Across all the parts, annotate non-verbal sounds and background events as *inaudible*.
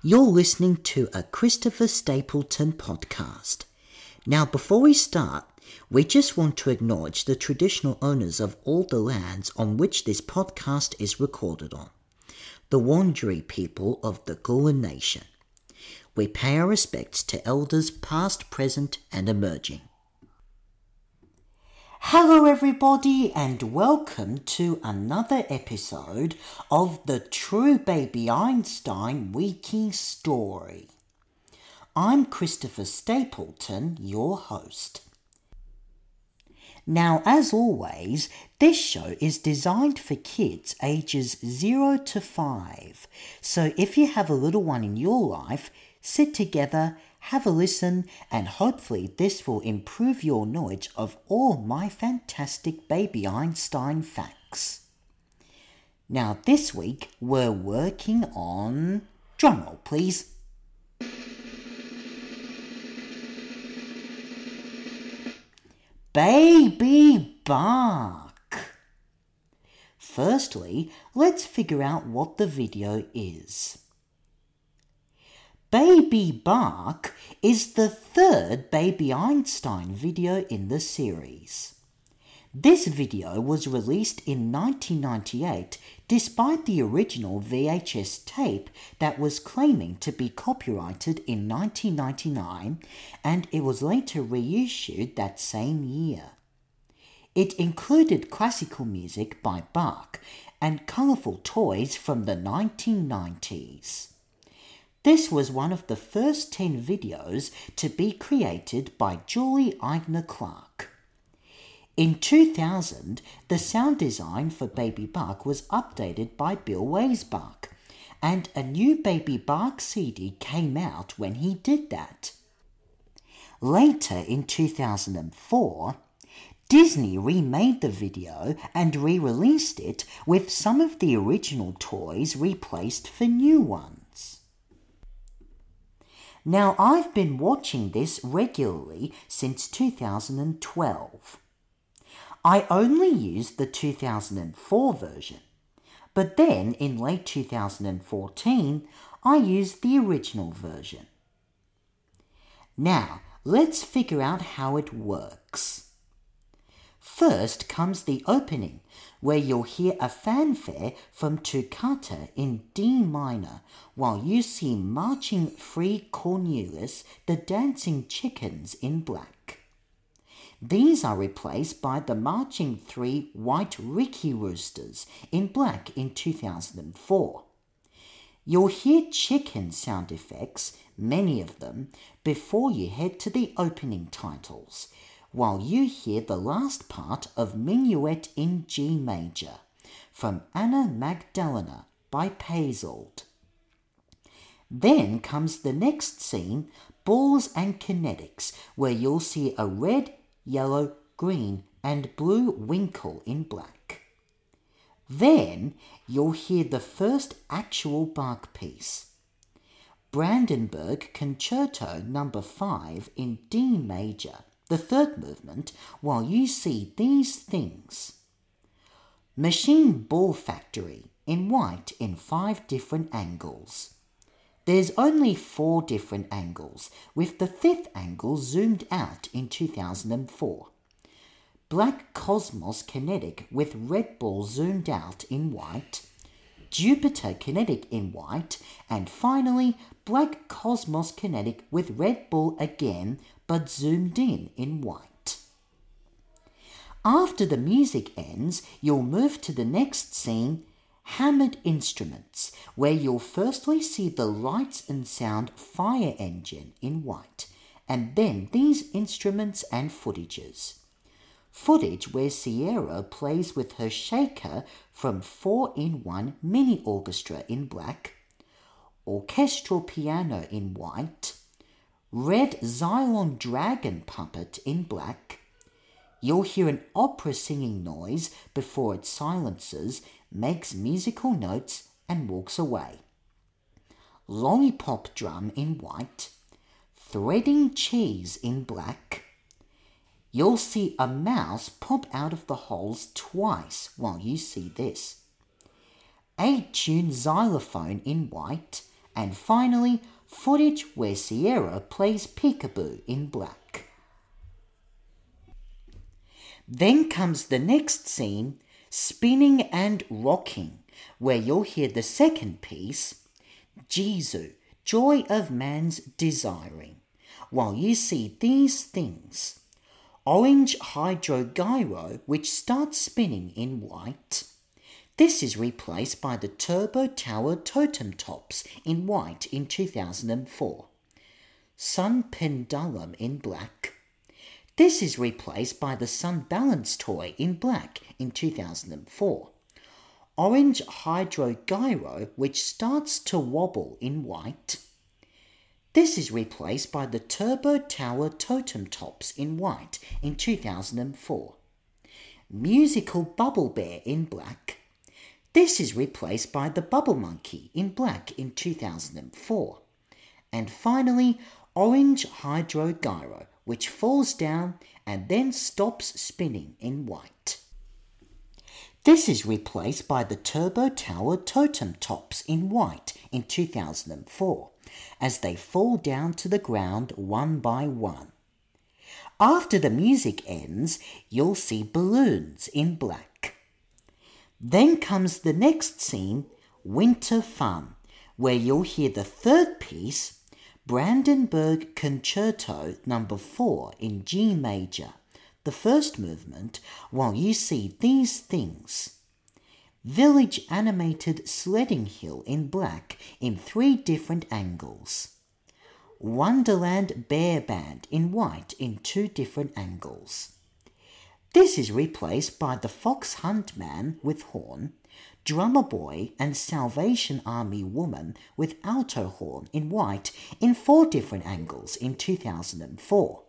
You're listening to a Christopher Stapleton podcast. Now, before we start, we just want to acknowledge the traditional owners of all the lands on which this podcast is recorded on the Wurundjeri people of the Kulin Nation. We pay our respects to elders past, present, and emerging. Hello, everybody, and welcome to another episode of the True Baby Einstein Wiki Story. I'm Christopher Stapleton, your host. Now, as always, this show is designed for kids ages 0 to 5. So if you have a little one in your life, sit together have a listen, and hopefully, this will improve your knowledge of all my fantastic Baby Einstein facts. Now, this week we're working on. Drumroll, please. Baby Bach. Firstly, let's figure out what the video is. Baby Bach is the third Baby Einstein video in the series. This video was released in 1998 despite the original VHS tape that was claiming to be copyrighted in 1999 and it was later reissued that same year. It included classical music by Bach and colourful toys from the 1990s. This was one of the first 10 videos to be created by Julie Aigner Clark. In 2000, the sound design for Baby Bach was updated by Bill Weisbach, and a new Baby Bach CD came out when he did that. Later in 2004, Disney remade the video and re released it with some of the original toys replaced for new ones. Now, I've been watching this regularly since 2012. I only used the 2004 version, but then in late 2014, I used the original version. Now, let's figure out how it works. First comes the opening, where you'll hear a fanfare from Toccata in D minor while you see marching free Cornelius the dancing chickens in black. These are replaced by the marching three white Ricky roosters in black in 2004. You'll hear chicken sound effects, many of them, before you head to the opening titles while you hear the last part of Minuet in G major from Anna Magdalena by Petzold. Then comes the next scene, Balls and Kinetics, where you'll see a red, yellow, green, and blue winkle in black. Then you'll hear the first actual Bach piece. Brandenburg Concerto number 5 in D major the third movement while you see these things. Machine Ball Factory in white in five different angles. There's only four different angles, with the fifth angle zoomed out in 2004. Black Cosmos Kinetic with red ball zoomed out in white. Jupiter Kinetic in white, and finally Black Cosmos Kinetic with red Bull again but zoomed in in white. After the music ends, you'll move to the next scene, Hammered Instruments, where you'll firstly see the lights and sound fire engine in white, and then these instruments and footages. Footage where Sierra plays with her shaker from 4 in 1 mini orchestra in black, orchestral piano in white, red Xylon dragon puppet in black. You'll hear an opera singing noise before it silences, makes musical notes, and walks away. Lollipop drum in white, threading cheese in black. You'll see a mouse pop out of the holes twice while you see this. A tuned xylophone in white And finally, footage where Sierra plays peekaboo in black. Then comes the next scene, spinning and rocking, where you'll hear the second piece, Jesu, joy of man's desiring, while you see these things. Orange hydrogyro, which starts spinning in white. This is replaced by the Turbo Tower Totem Tops in white in 2004. Sun Pendulum in black. This is replaced by the Sun Balance toy in black in 2004. Orange Hydro Gyro, which starts to wobble in white. This is replaced by the Turbo Tower Totem Tops in white in 2004. Musical Bubble Bear in black. This is replaced by the Bubble Monkey in black in 2004. And finally, Orange Hydro Gyro, which falls down and then stops spinning in white. This is replaced by the Turbo Tower Totem Tops in white in 2004 as they fall down to the ground one by one. After the music ends, you'll see balloons in black. Then comes the next scene, Winter Fun, where you'll hear the third piece Brandenburg Concerto Number no. 4 in G major, the first movement, while you see these things. Village animated sledding hill in black in three different angles. Wonderland Bear Band in white in two different angles. This is replaced by the Fox Hunt Man with horn Drummer Boy and Salvation Army Woman with alto horn in white in four different angles in 2004.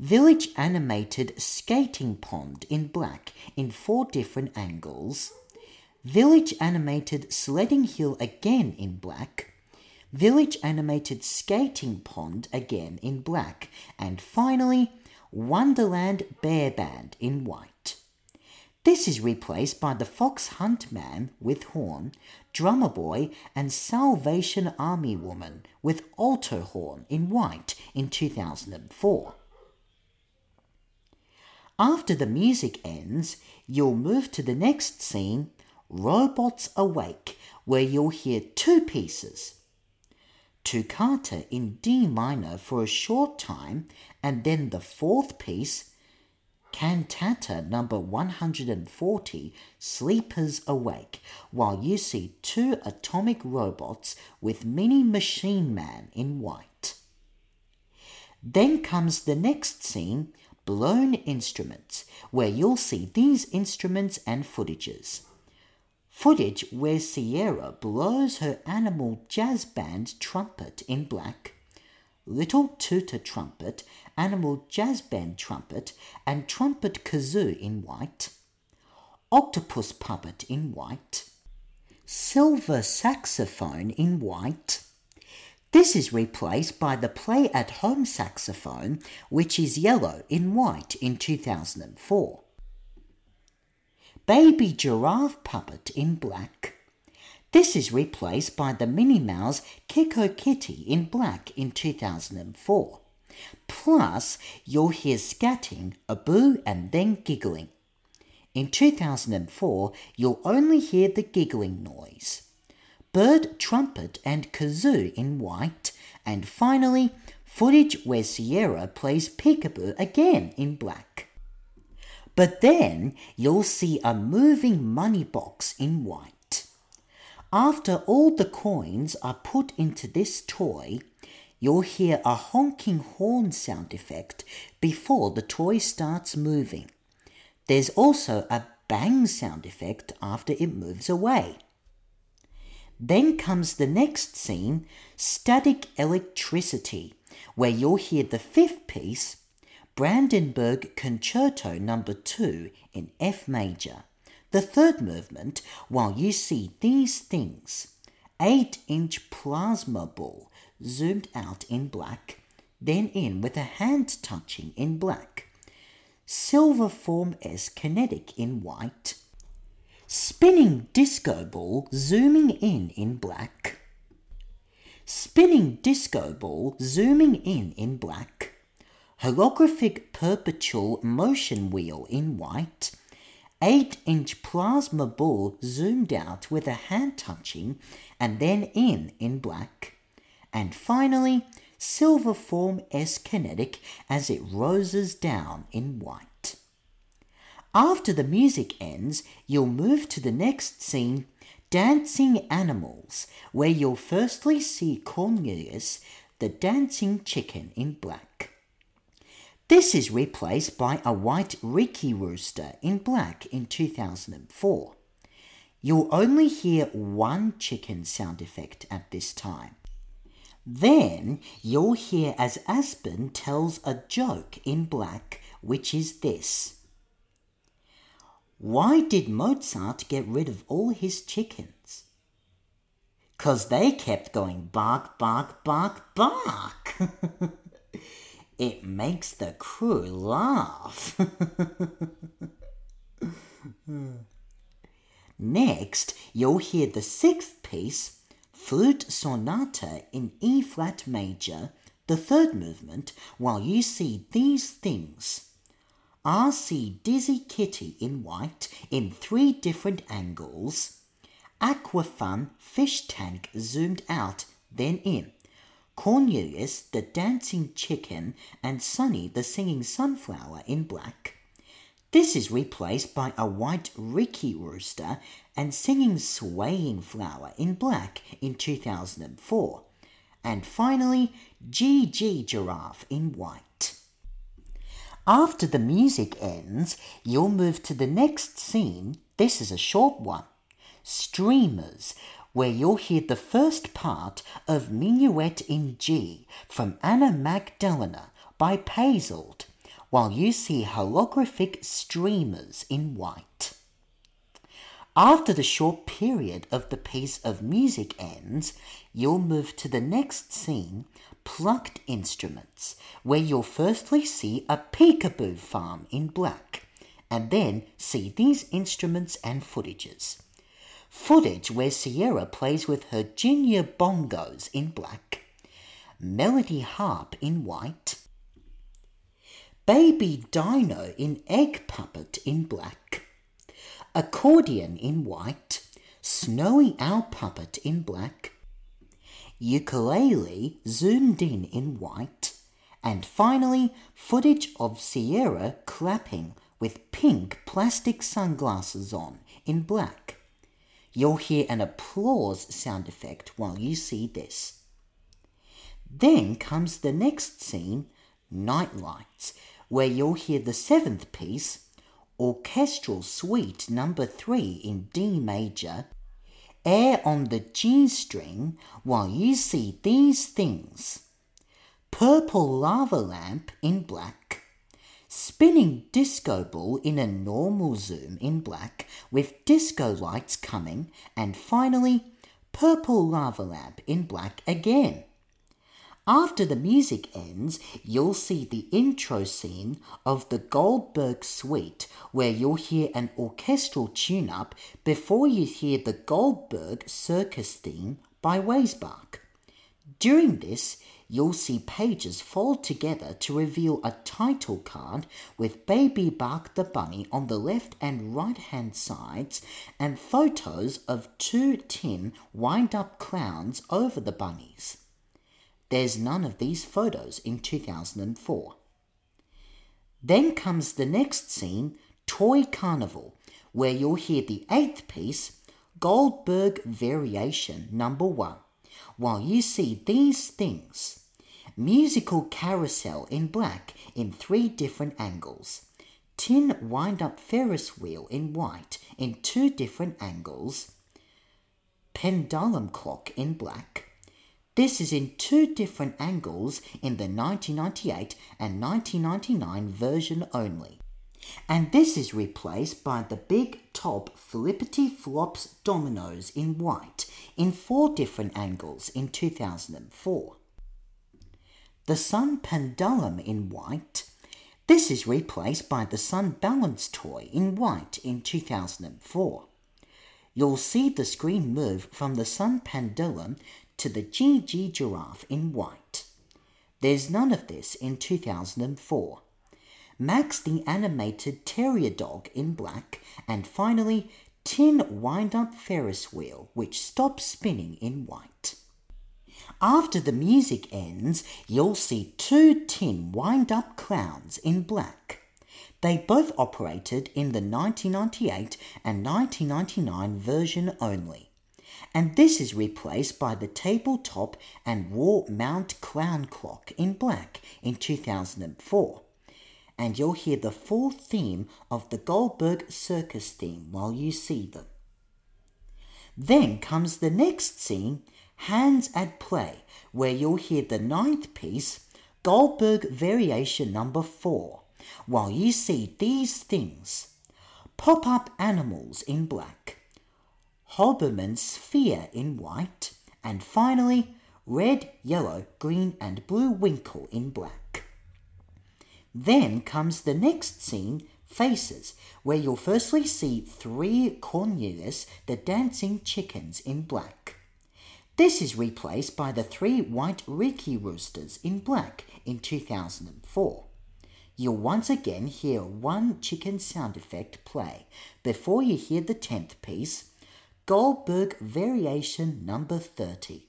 Village Animated Skating Pond in black in four different angles. Village Animated Sledding Hill again in black. Village Animated Skating Pond again in black. And finally, Wonderland Bear Band in white. This is replaced by the Fox Hunt Man with horn, Drummer Boy, and Salvation Army Woman with alto horn in white in 2004. After the music ends, you'll move to the next scene, Robots Awake, where you'll hear two pieces. Toccata in D minor for a short time, and then the fourth piece, Cantata number 140, Sleepers Awake, while you see two atomic robots with Mini Machine Man in white. Then comes the next scene, Blown Instruments, where you'll see these instruments and footages. Footage where Sierra blows her animal jazz band trumpet in black little tutor trumpet, animal jazz band trumpet, and trumpet kazoo in white, octopus puppet in white, silver saxophone in white. This is replaced by the play at home saxophone, which is yellow in white in 2004. Baby giraffe puppet in black. This is replaced by the Minnie Mouse Kiko Kitty in black in 2004. Plus, you'll hear scatting, a boo, and then giggling. In 2004, you'll only hear the giggling noise. Bird, trumpet, and kazoo in white, and finally, footage where Sierra plays peekaboo again in black. But then you'll see a moving money box in white. After all the coins are put into this toy, you'll hear a honking horn sound effect before the toy starts moving. There's also a bang sound effect after it moves away. Then comes the next scene, static electricity, where you'll hear the fifth piece, Brandenburg Concerto number 2 in F major. The third movement, while you see these things 8 inch plasma ball zoomed out in black, then in with a hand touching in black, silver form S kinetic in white, spinning disco ball zooming in in black, spinning disco ball zooming in in black, holographic perpetual motion wheel in white, 8 inch plasma ball zoomed out with a hand touching and then in in black, and finally, silver form S kinetic as it roses down in white. After the music ends, you'll move to the next scene, Dancing Animals, where you'll firstly see Cornelius, the dancing chicken in black. This is replaced by a white Riki rooster in black in 2004. You'll only hear one chicken sound effect at this time. Then you'll hear as Aspen tells a joke in black, which is this. Why did Mozart get rid of all his chickens? Cause they kept going bark, bark, bark, bark. *laughs* It makes the crew laugh. *laughs* Next, you'll hear the sixth piece, Flute Sonata in E flat major, the third movement, while you see these things. RC Dizzy Kitty in white in three different angles, Aquafun fish tank zoomed out, then in. Cornelius the dancing chicken, and Sunny the singing sunflower in black. This is replaced by a white Ricky rooster and singing swaying flower in black in 2004. And finally, GG giraffe in white. After the music ends, you'll move to the next scene. This is a short one. Streamers, where you'll hear the first part of Minuet in G from Anna Magdalena by Petzold, while you see holographic streamers in white. After the short period of the piece of music ends, you'll move to the next scene, plucked instruments, where you'll firstly see a peekaboo farm in black, and then see these instruments and footages. Footage where Sierra plays with her junior bongos in black, melody harp in white, baby dino in egg puppet in black, accordion in white, snowy owl puppet in black, ukulele zoomed in in white, and finally footage of Sierra clapping with pink plastic sunglasses on in black. You'll hear an applause sound effect while you see this. Then comes the next scene, Night Lights, where you'll hear the seventh piece, Orchestral Suite number 3 in D major, air on the G string while you see these things. Purple lava lamp in black, spinning disco ball in a normal zoom in black with disco lights coming, and finally, purple lava lamp in black again. After the music ends, you'll see the intro scene of the Goldberg Suite, where you'll hear an orchestral tune up before you hear the Goldberg Circus theme by Weisbach. During this, you'll see pages fold together to reveal a title card with Baby Bach the Bunny on the left and right hand sides and photos of two tin wind up clowns over the bunnies. There's none of these photos in 2004. Then comes the next scene, Toy Carnival, where you'll hear the eighth piece, Goldberg Variation number one, while you see these things musical carousel in black in three different angles, tin wind up Ferris wheel in white in two different angles, pendulum clock in black. This is in two different angles in the 1998 and 1999 version only. And this is replaced by the big top flippity flops dominoes in white in four different angles in 2004 the Sun Pendulum in white. This is replaced by the Sun Balance toy in white in 2004. You'll see the screen move from the Sun Pendulum to the GG giraffe in white. There's none of this in 2004. Max the animated terrier dog in black, and finally tin wind up Ferris wheel which stops spinning in white. After the music ends, you'll see two tin wind up clowns in black. They both operated in the 1998 and 1999 version only. And this is replaced by the tabletop and wall mount clown clock in black in 2004 and you'll hear the full theme of the Goldberg Circus theme while you see them. Then comes the next scene, Hands at Play, where you'll hear the ninth piece, Goldberg Variation Number 4, while you see these things. Pop up animals in black, Hoberman Sphere in white, and finally, red, yellow, green, and blue Winkle in black. Then comes the next scene, Faces, where you'll firstly see three Cornelius the dancing chickens in black. This is replaced by the three white Ricky roosters in black in 2004. You'll once again hear one chicken sound effect play before you hear the 10th piece, Goldberg Variation Number 30,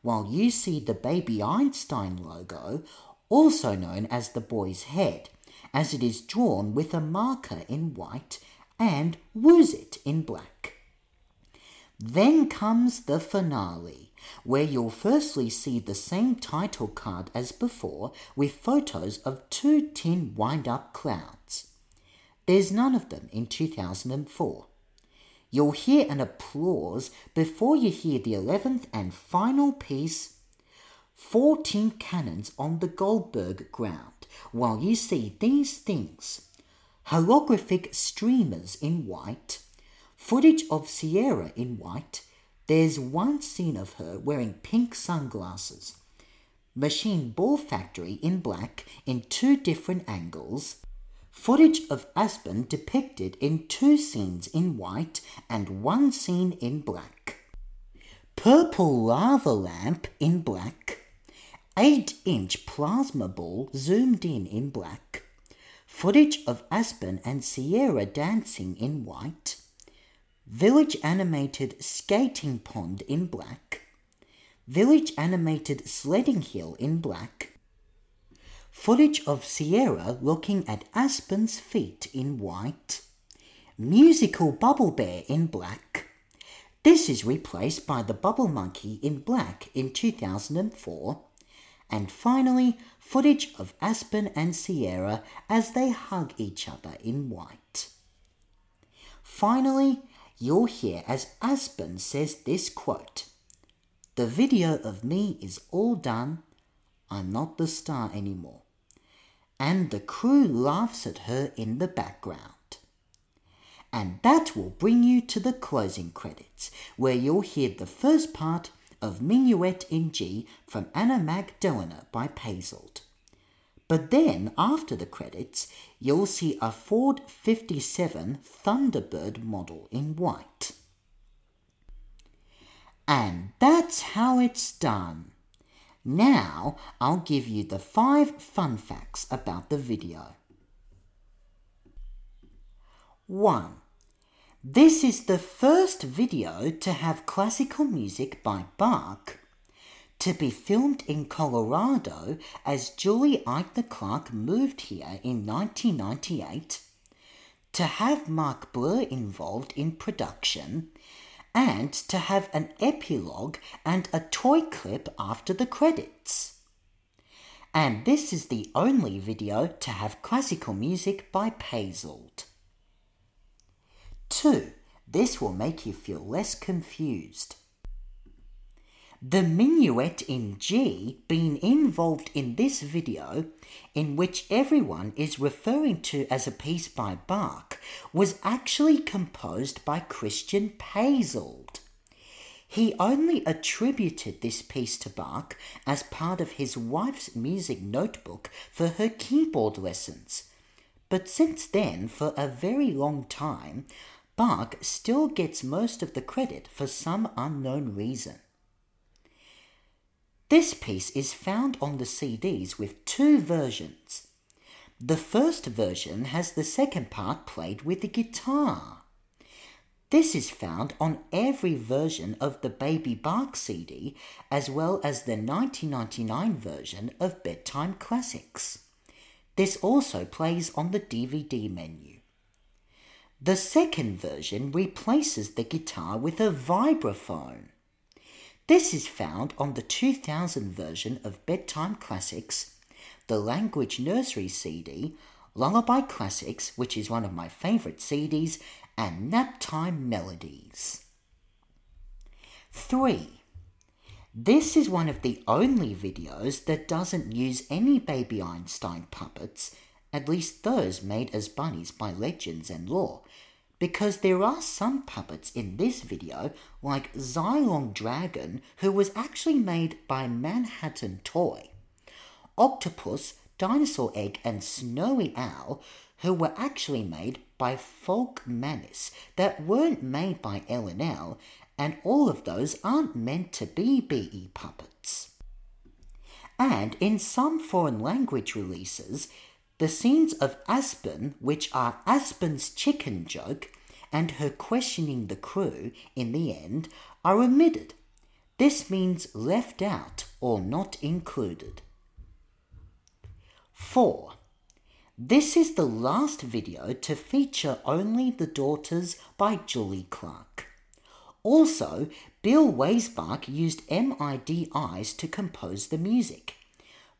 while you see the Baby Einstein logo also known as the boy's head, as it is drawn with a marker in white and Wooz It in black. Then comes the finale, where you'll firstly see the same title card as before with photos of two tin wind up clouds. There's none of them in 2004. You'll hear an applause before you hear the 11th and final piece 14 canons on the Goldberg ground, while you see these things holographic streamers in white, footage of Sierra in white. There's one scene of her wearing pink sunglasses. Machine Ball Factory in black in two different angles. Footage of Aspen depicted in two scenes in white and one scene in black. Purple lava lamp in black. 8 inch plasma ball zoomed in in black, footage of Aspen and Sierra dancing in white, village animated skating pond in black, village animated sledding hill in black, footage of Sierra looking at Aspen's feet in white, musical bubble bear in black. This is replaced by the bubble monkey in black in 2004 and finally, footage of Aspen and Sierra as they hug each other in white. Finally, you'll hear as Aspen says this quote The video of me is all done. I'm not the star anymore. And the crew laughs at her in the background. And that will bring you to the closing credits, where you'll hear the first part of Minuet in G from Anna Magdalena by Petzold. But then, after the credits, you'll see a Ford 57 Thunderbird model in white. And that's how it's done. Now I'll give you the five fun facts about the video. 1. This is the first video to have classical music by Bach to be filmed in Colorado as Julie Aigner Clark moved here in 1998, to have Mark Blur involved in production, and to have an epilogue and a toy clip after the credits. And this is the only video to have classical music by Petzold. 2. This will make you feel less confused. The minuet in G being involved in this video, in which everyone is referring to as a piece by Bach, was actually composed by Christian Petzold. He only attributed this piece to Bach as part of his wife's music notebook for her keyboard lessons. But since then, for a very long time, Bach still gets most of the credit for some unknown reason. This piece is found on the CDs with two versions. The first version has the second part played with the guitar. This is found on every version of the Baby Bach CD, as well as the 1999 version of Bedtime Classics. This also plays on the DVD menu. The second version replaces the guitar with a vibraphone. This is found on the 2000 version of Bedtime Classics, the Language Nursery CD, Lullaby Classics, which is one of my favourite CDs, and Naptime Melodies. 3. This is one of the only videos that doesn't use any Baby Einstein puppets, at least those made as bunnies by Legends and Lore, because there are some puppets in this video, like Xylong Dragon, who was actually made by Manhattan Toy, Octopus, Dinosaur Egg, and Snowy Owl, who were actually made by Folkmanis that weren't made by L&L, and all of those aren't meant to be BE puppets. And in some foreign language releases, the scenes of Aspen, which are Aspen's chicken joke, and her questioning the crew in the end, are omitted. This means left out or not included. 4. This is the last video to feature only the daughters by Julie Clark. Also, Bill Weisbach used MIDIs to compose the music.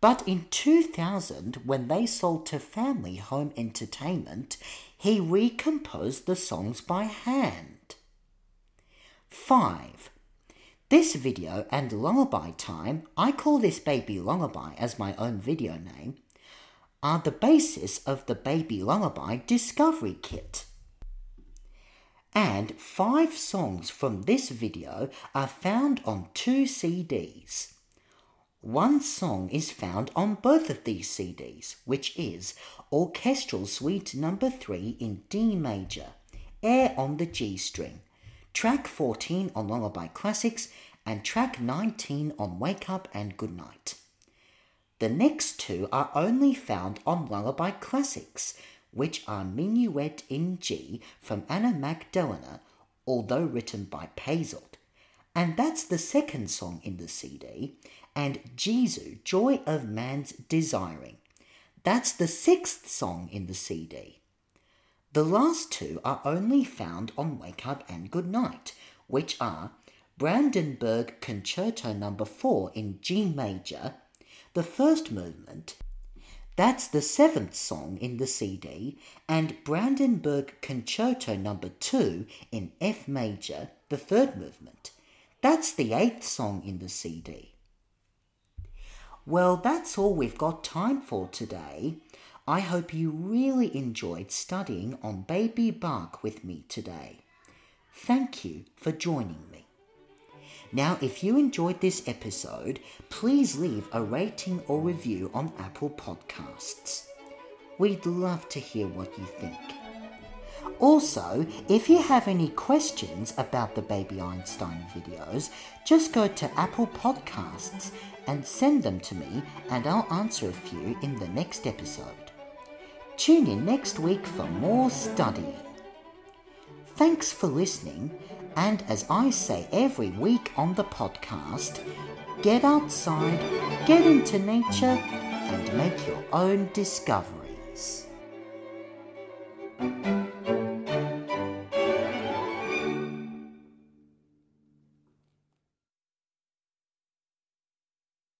But in 2000, when they sold to Family Home Entertainment, he recomposed the songs by hand. 5. This video and Lullaby Time, I call this baby Lullaby as my own video name, are the basis of the Baby Lullaby Discovery Kit. And five songs from this video are found on two CDs. One song is found on both of these CDs, which is Orchestral Suite Number 3 in D major, Air on the G string, track 14 on Lullaby Classics, and track 19 on Wake Up and Goodnight. The next two are only found on Lullaby Classics, which are Minuet in G from Anna Magdalena, although written by Petzold. And that's the second song in the CD, and Jesu, Joy of Man's Desiring. That's the sixth song in the CD. The last two are only found on Wake Up and Good Night, which are Brandenburg Concerto No. 4 in G major the first movement. That's the seventh song in the CD, and Brandenburg Concerto Number no. 2 in F major, the third movement. That's the eighth song in the CD. Well, that's all we've got time for today. I hope you really enjoyed studying on Baby Bach with me today. Thank you for joining me. Now, if you enjoyed this episode, please leave a rating or review on Apple Podcasts. We'd love to hear what you think. Also, if you have any questions about the Baby Einstein videos, just go to Apple Podcasts and send them to me, and I'll answer a few in the next episode. Tune in next week for more studying. Thanks for listening and as I say every week on the podcast, get outside, get into nature, and make your own discoveries. Música